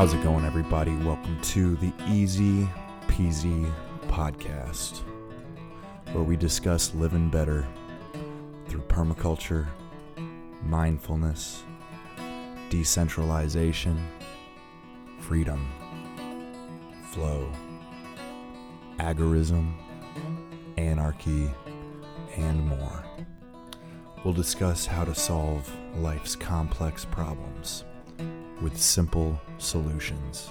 How's it going, everybody? Welcome to the Easy Peasy Podcast, where we discuss living better through permaculture, mindfulness, decentralization, freedom, flow, agorism, anarchy, and more. We'll discuss how to solve life's complex problems with simple solutions.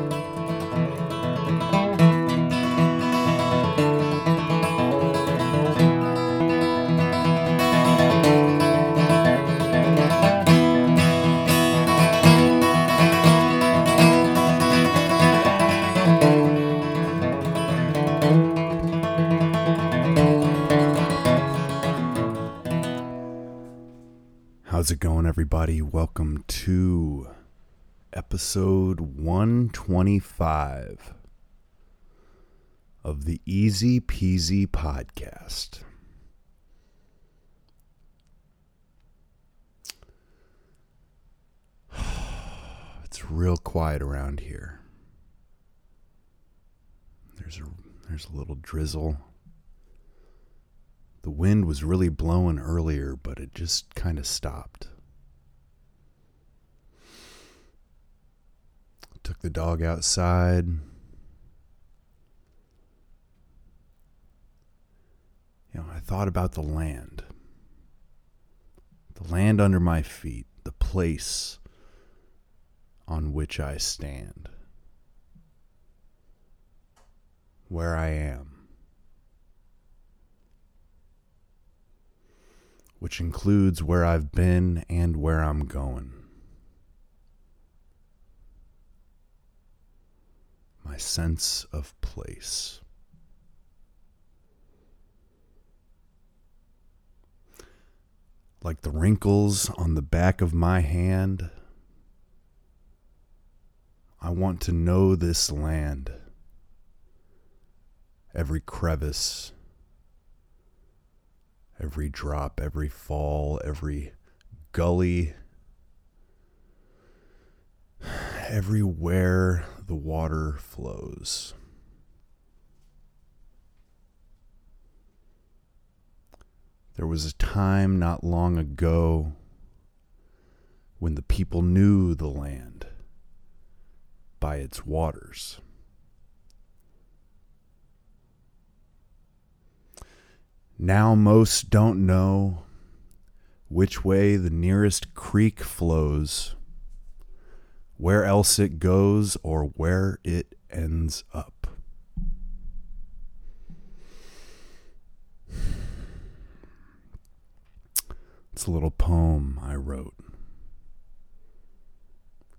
How's it going, everybody? Welcome to episode 125 of the Easy Peasy Podcast. It's real quiet around here. There's a there's a little drizzle. The wind was really blowing earlier, but it just kind of stopped. Took the dog outside. You know, I thought about the land. The land under my feet, the place on which I stand. Where I am. Which includes where I've been and where I'm going. My sense of place. Like the wrinkles on the back of my hand, I want to know this land. Every crevice every drop, every fall, every gully, everywhere the water flows. There was a time not long ago when the people knew the land by its waters. Now most don't know which way the nearest creek flows, where else it goes, or where it ends up. It's a little poem I wrote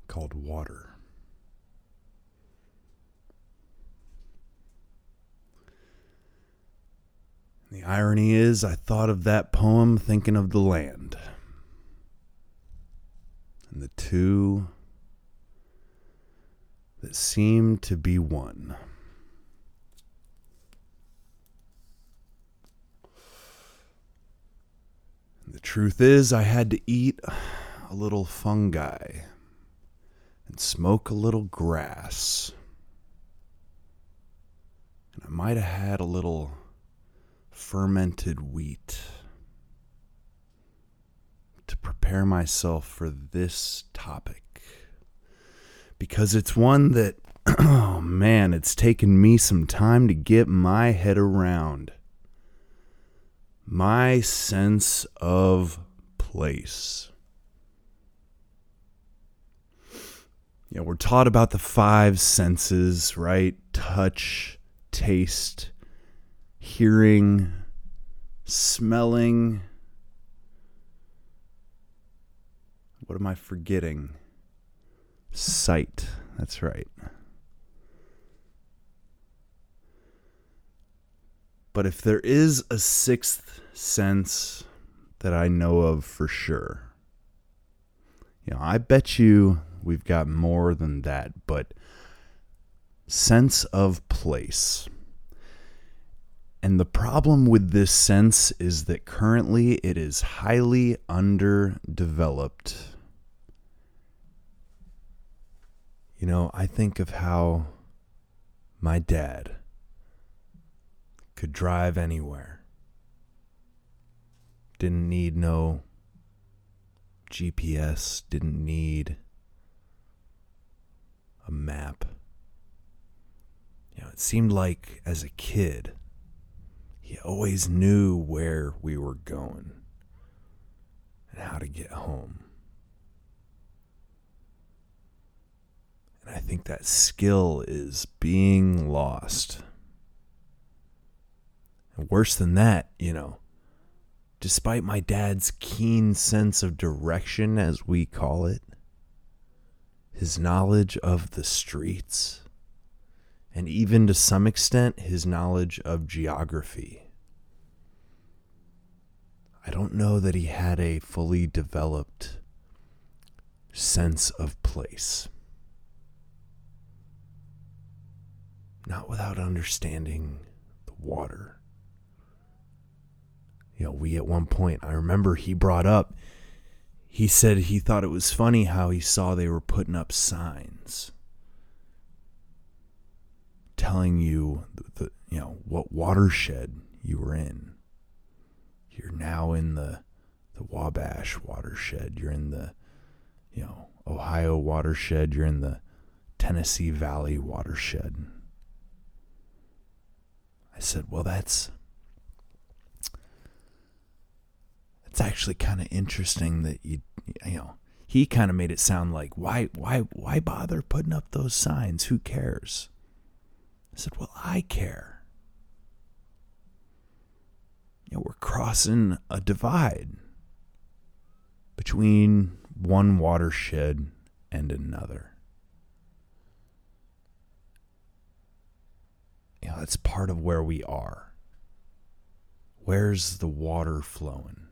called Water. The irony is, I thought of that poem thinking of the land. And the two that seem to be one. The truth is, I had to eat a little fungi and smoke a little grass. And I might have had a little fermented wheat to prepare myself for this topic because it's one that, oh man, it's taken me some time to get my head around. My sense of place. Yeah, we're taught about the five senses, right? Touch, taste, hearing, smelling. What am I forgetting? Sight. That's right. But if there is a sixth sense that I know of for sure, you know, I bet you we've got more than that, but sense of place. And the problem with this sense is that currently it is highly underdeveloped. You know, I think of how my dad could drive anywhere. Didn't need no GPS, didn't need a map. You know, it seemed like as a kid, he always knew where we were going and how to get home. And I think that skill is being lost. And worse than that, you know, despite my dad's keen sense of direction, as we call it, his knowledge of the streets, and even to some extent his knowledge of geography. I don't know that he had a fully developed sense of place. Not without understanding the water you know, we at one point, I remember he brought up, he said he thought it was funny how he saw they were putting up signs telling you the, you know what watershed you were in. You're now in the the Wabash watershed. You're in the you know Ohio watershed. You're in the Tennessee Valley watershed. I said, well, that's it's actually kind of interesting that you you know he kind of made it sound like why why why bother putting up those signs who cares said well i care. You know we're crossing a divide between one watershed and another. You know that's part of where we are. Where's the water flowing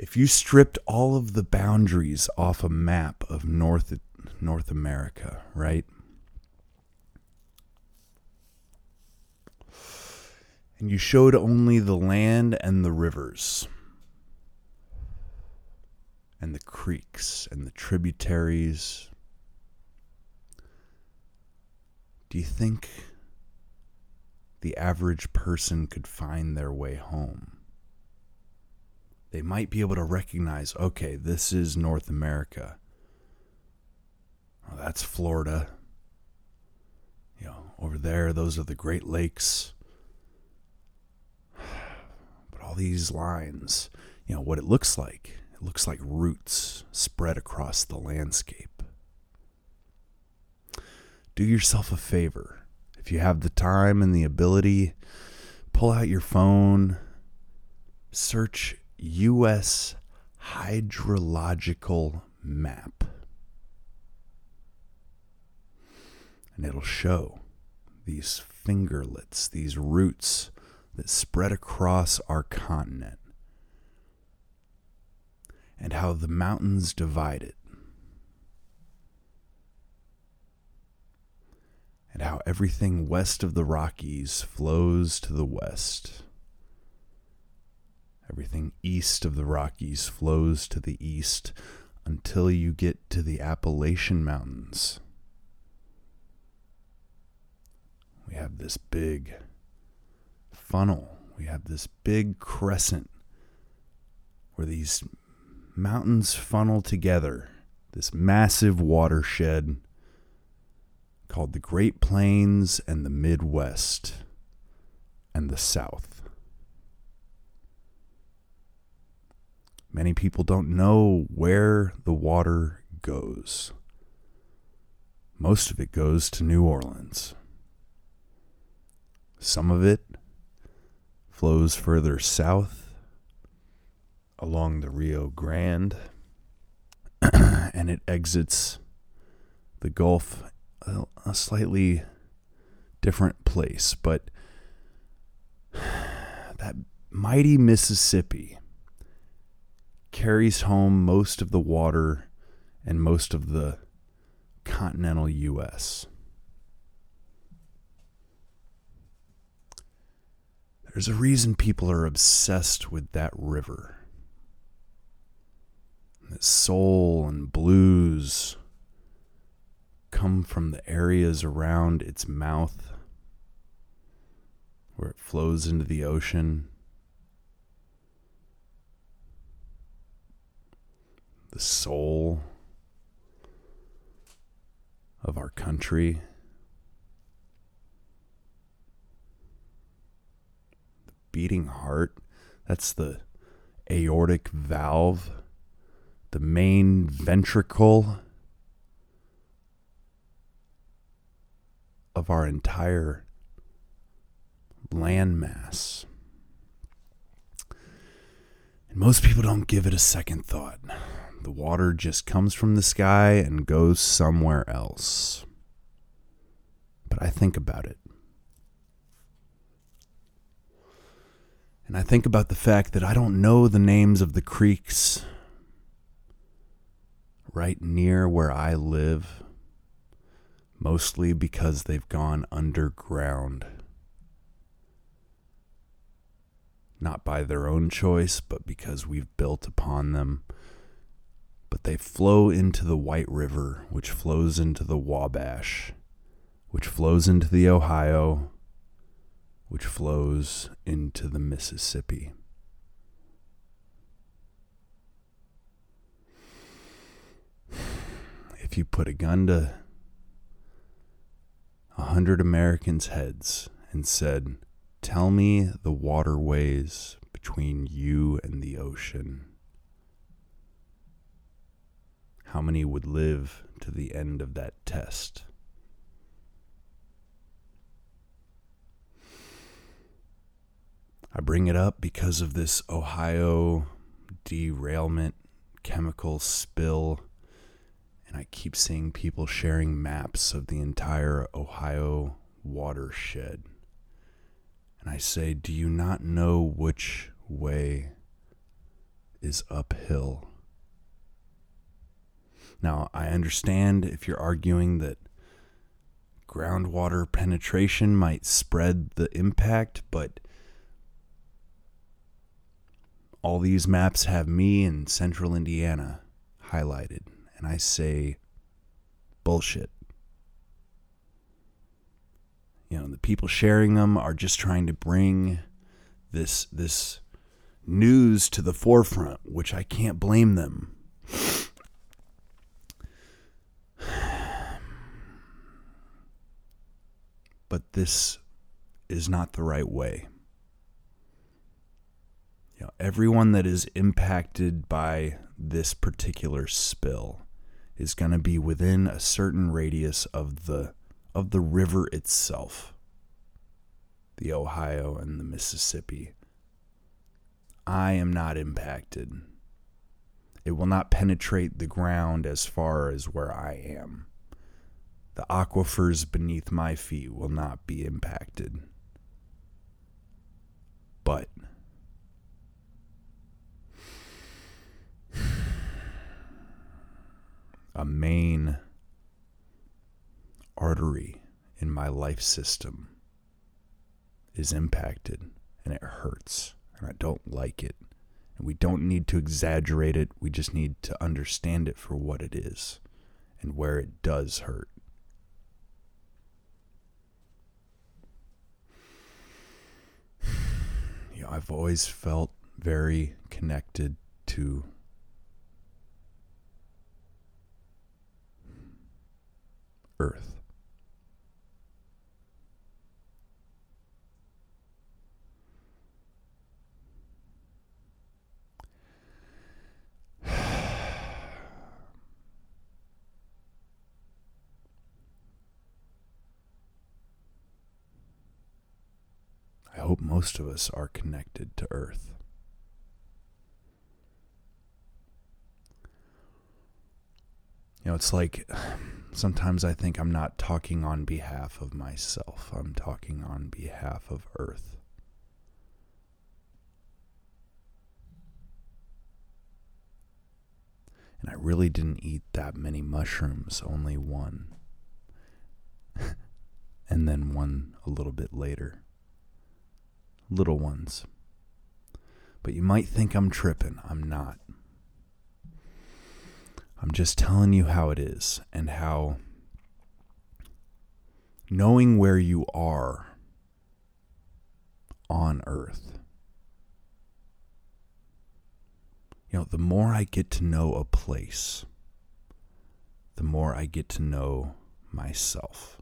if you stripped all of the boundaries off a map of North North America, right? And you showed only the land and the rivers and the creeks and the tributaries. Do you think the average person could find their way home? They might be able to recognize okay, this is North America. Oh, that's Florida. You know, over there, those are the Great Lakes. But all these lines, you know, what it looks like, it looks like roots spread across the landscape. Do yourself a favor. If you have the time and the ability, pull out your phone, search U.S. hydrological map. And it'll show these fingerlets, these roots that spread across our continent, and how the mountains divide it, and how everything west of the Rockies flows to the west Everything east of the Rockies flows to the east until you get to the Appalachian Mountains. We have this big funnel, we have this big crescent where these mountains funnel together, this massive watershed called the Great Plains and the Midwest and the South. Many people don't know where the water goes. Most of it goes to New Orleans. Some of it flows further south along the Rio Grande and it exits the Gulf a, slightly different place. But that mighty Mississippi carries home most of the water and most of the continental U.S. There's a reason people are obsessed with that river. The soul and blues come from the areas around its mouth where it flows into the ocean. The soul of our country. The beating heart, that's the aortic valve, the main ventricle of our entire landmass. And most people don't give it a second thought. The water just comes from the sky and goes somewhere else. But I think about it. And I think about the fact that I don't know the names of the creeks right near where I live, mostly because they've gone underground. Not by their own choice, but because we've built upon them but they flow into the White River, which flows into the Wabash, which flows into the Ohio, which flows into the Mississippi. If you put a gun to a hundred Americans' heads and said, Tell me the waterways between you and the ocean how many would live to the end of that test? I bring it up because of this Ohio derailment chemical spill, and I keep seeing people sharing maps of the entire Ohio watershed. And I say, Do you not know which way is uphill? Now, I understand if you're arguing that groundwater penetration might spread the impact, but all these maps have me in central Indiana highlighted, and I say bullshit. You know, the people sharing them are just trying to bring this this news to the forefront, which I can't blame them. But this is not the right way. You know, everyone that is impacted by this particular spill is going to be within a certain radius of the of the river itself. The Ohio and the Mississippi. I am not impacted. It will not penetrate the ground as far as where I am. The aquifers beneath my feet will not be impacted. But a main artery in my life system is impacted and it hurts and I don't like it. And we don't need to exaggerate it, we just need to understand it for what it is and where it does hurt. you know, I've always felt very connected to Earth. Hope most of us are connected to Earth. You know, it's like sometimes I think I'm not talking on behalf of myself, I'm talking on behalf of Earth. And I really didn't eat that many mushrooms, only one. and then one a little bit later. Little ones. But you might think I'm tripping. I'm not. I'm just telling you how it is and how knowing where you are on earth. You know, the more I get to know a place, the more I get to know myself.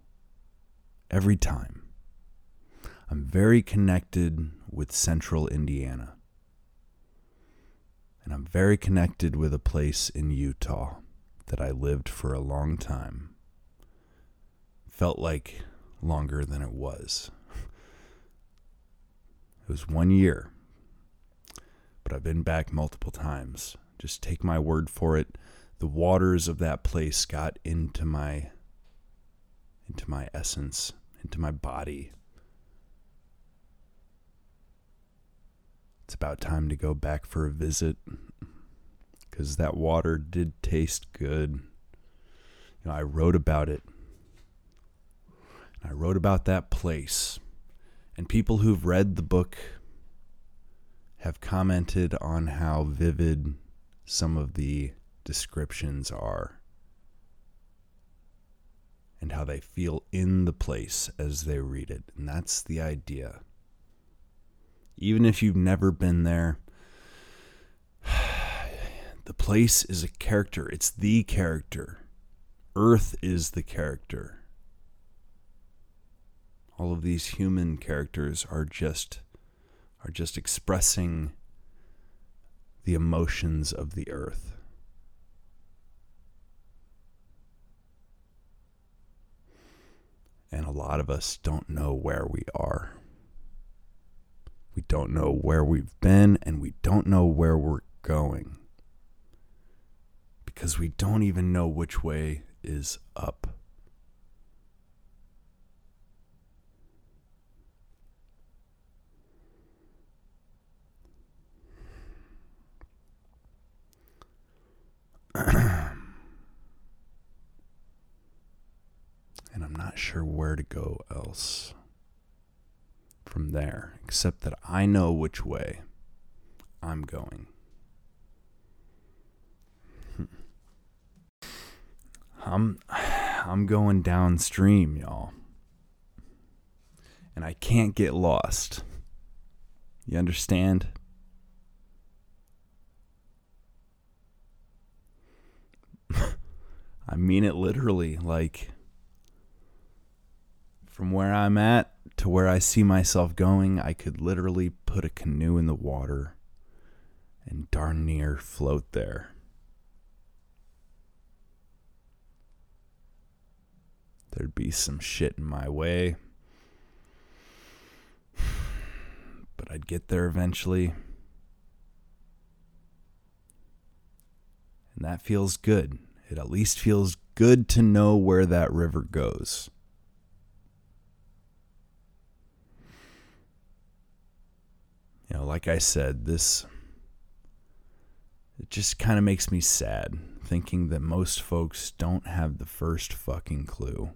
Every time. I'm very connected with central Indiana and I'm very connected with a place in Utah that I lived for a long time. Felt like longer than it was. It was one year, but I've been back multiple times. Just take my word for it. The waters of that place got into my into my essence, into my body. It's about time to go back for a visit because that water did taste good. You know, I wrote about it. I wrote about that place. And people who've read the book have commented on how vivid some of the descriptions are and how they feel in the place as they read it. And that's the idea even if you've never been there, the place is a character. It's the character. Earth is the character. All of these human characters are just are just expressing the emotions of the earth. And a lot of us don't know where we are. We don't know where we've been and we don't know where we're going. Because we don't even know which way is up. and I'm not sure where to go else from there, except that I know which way I'm going. Hmm. I'm I'm going downstream, y'all. And I can't get lost. You understand? I mean it literally like from where I'm at to where I see myself going, I could literally put a canoe in the water and darn near float there. There'd be some shit in my way, but I'd get there eventually. And that feels good. It at least feels good to know where that river goes. You know, like I said, this it just kind of makes me sad thinking that most folks don't have the first fucking clue.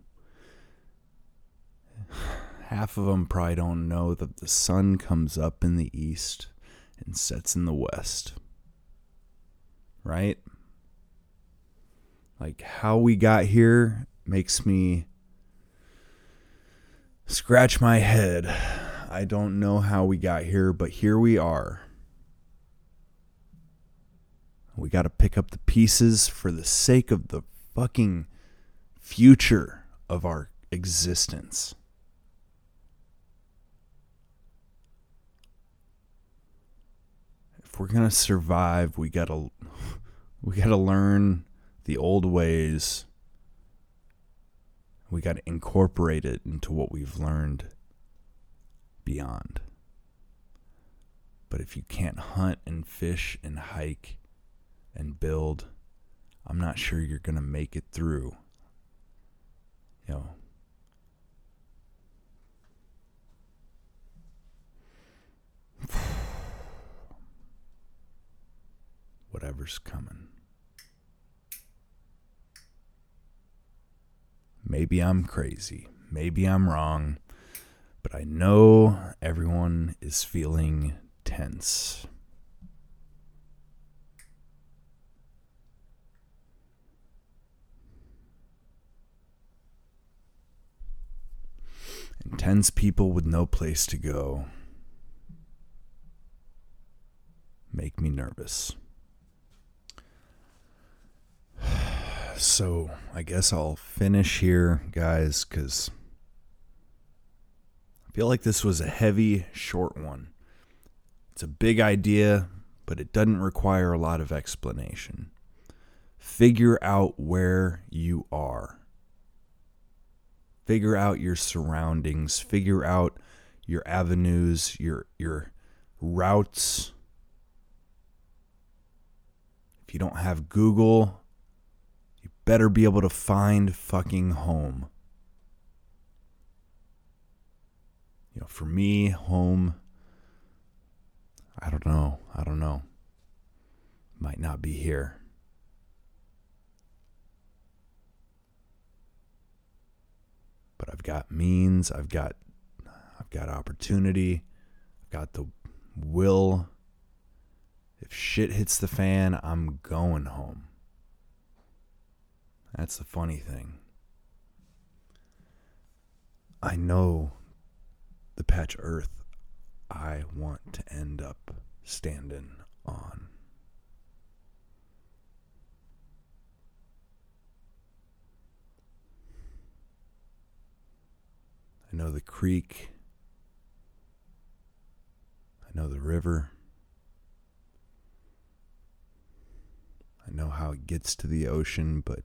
Half of them probably don't know that the sun comes up in the east and sets in the west. Right? Like how we got here makes me scratch my head I don't know how we got here, but here we are. We got to pick up the pieces for the sake of the fucking future of our existence. If we're going to survive, we got to we got to learn the old ways. We got to incorporate it into what we've learned beyond. But if you can't hunt and fish and hike and build, I'm not sure you're going to make it through. You know, whatever's coming. Maybe I'm crazy. Maybe I'm wrong. But I know everyone is feeling tense. Intense people with no place to go make me nervous. So, I guess I'll finish here, guys, because I feel like this was a heavy, short one. It's a big idea, but it doesn't require a lot of explanation. Figure out where you are. Figure out your surroundings, figure out your avenues, your your routes. If you don't have Google, you better be able to find fucking home. You know, for me, home I don't know. I don't know. Might not be here. But I've got means, I've got I've got opportunity, I've got the will. If shit hits the fan, I'm going home. That's the funny thing. I know the patch Earth I want to end up standing on. I know the creek. I know the river. I know how it gets to the ocean, but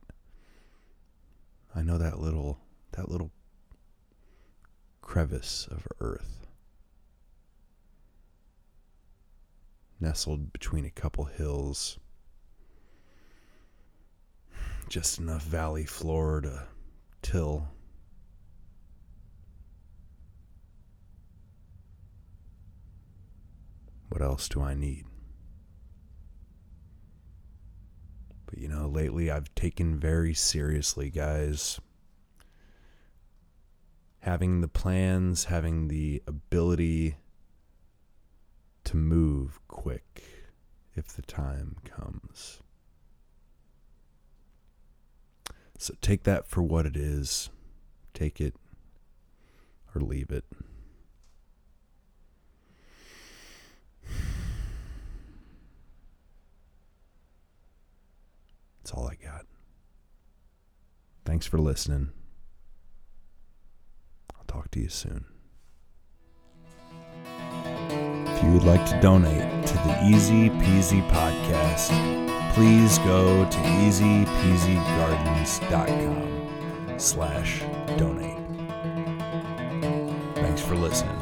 I know that little that little crevice of earth. nestled between a couple hills. Just enough valley floor to till. What else do I need? But you know, lately I've taken very seriously, guys. Having the plans, having the ability to move quick if the time comes. So take that for what it is. Take it or leave it. That's all I got. Thanks for listening. To you soon. If you would like to donate to the Easy Peasy podcast, please go to easypeasygardens.com slash donate. Thanks for listening.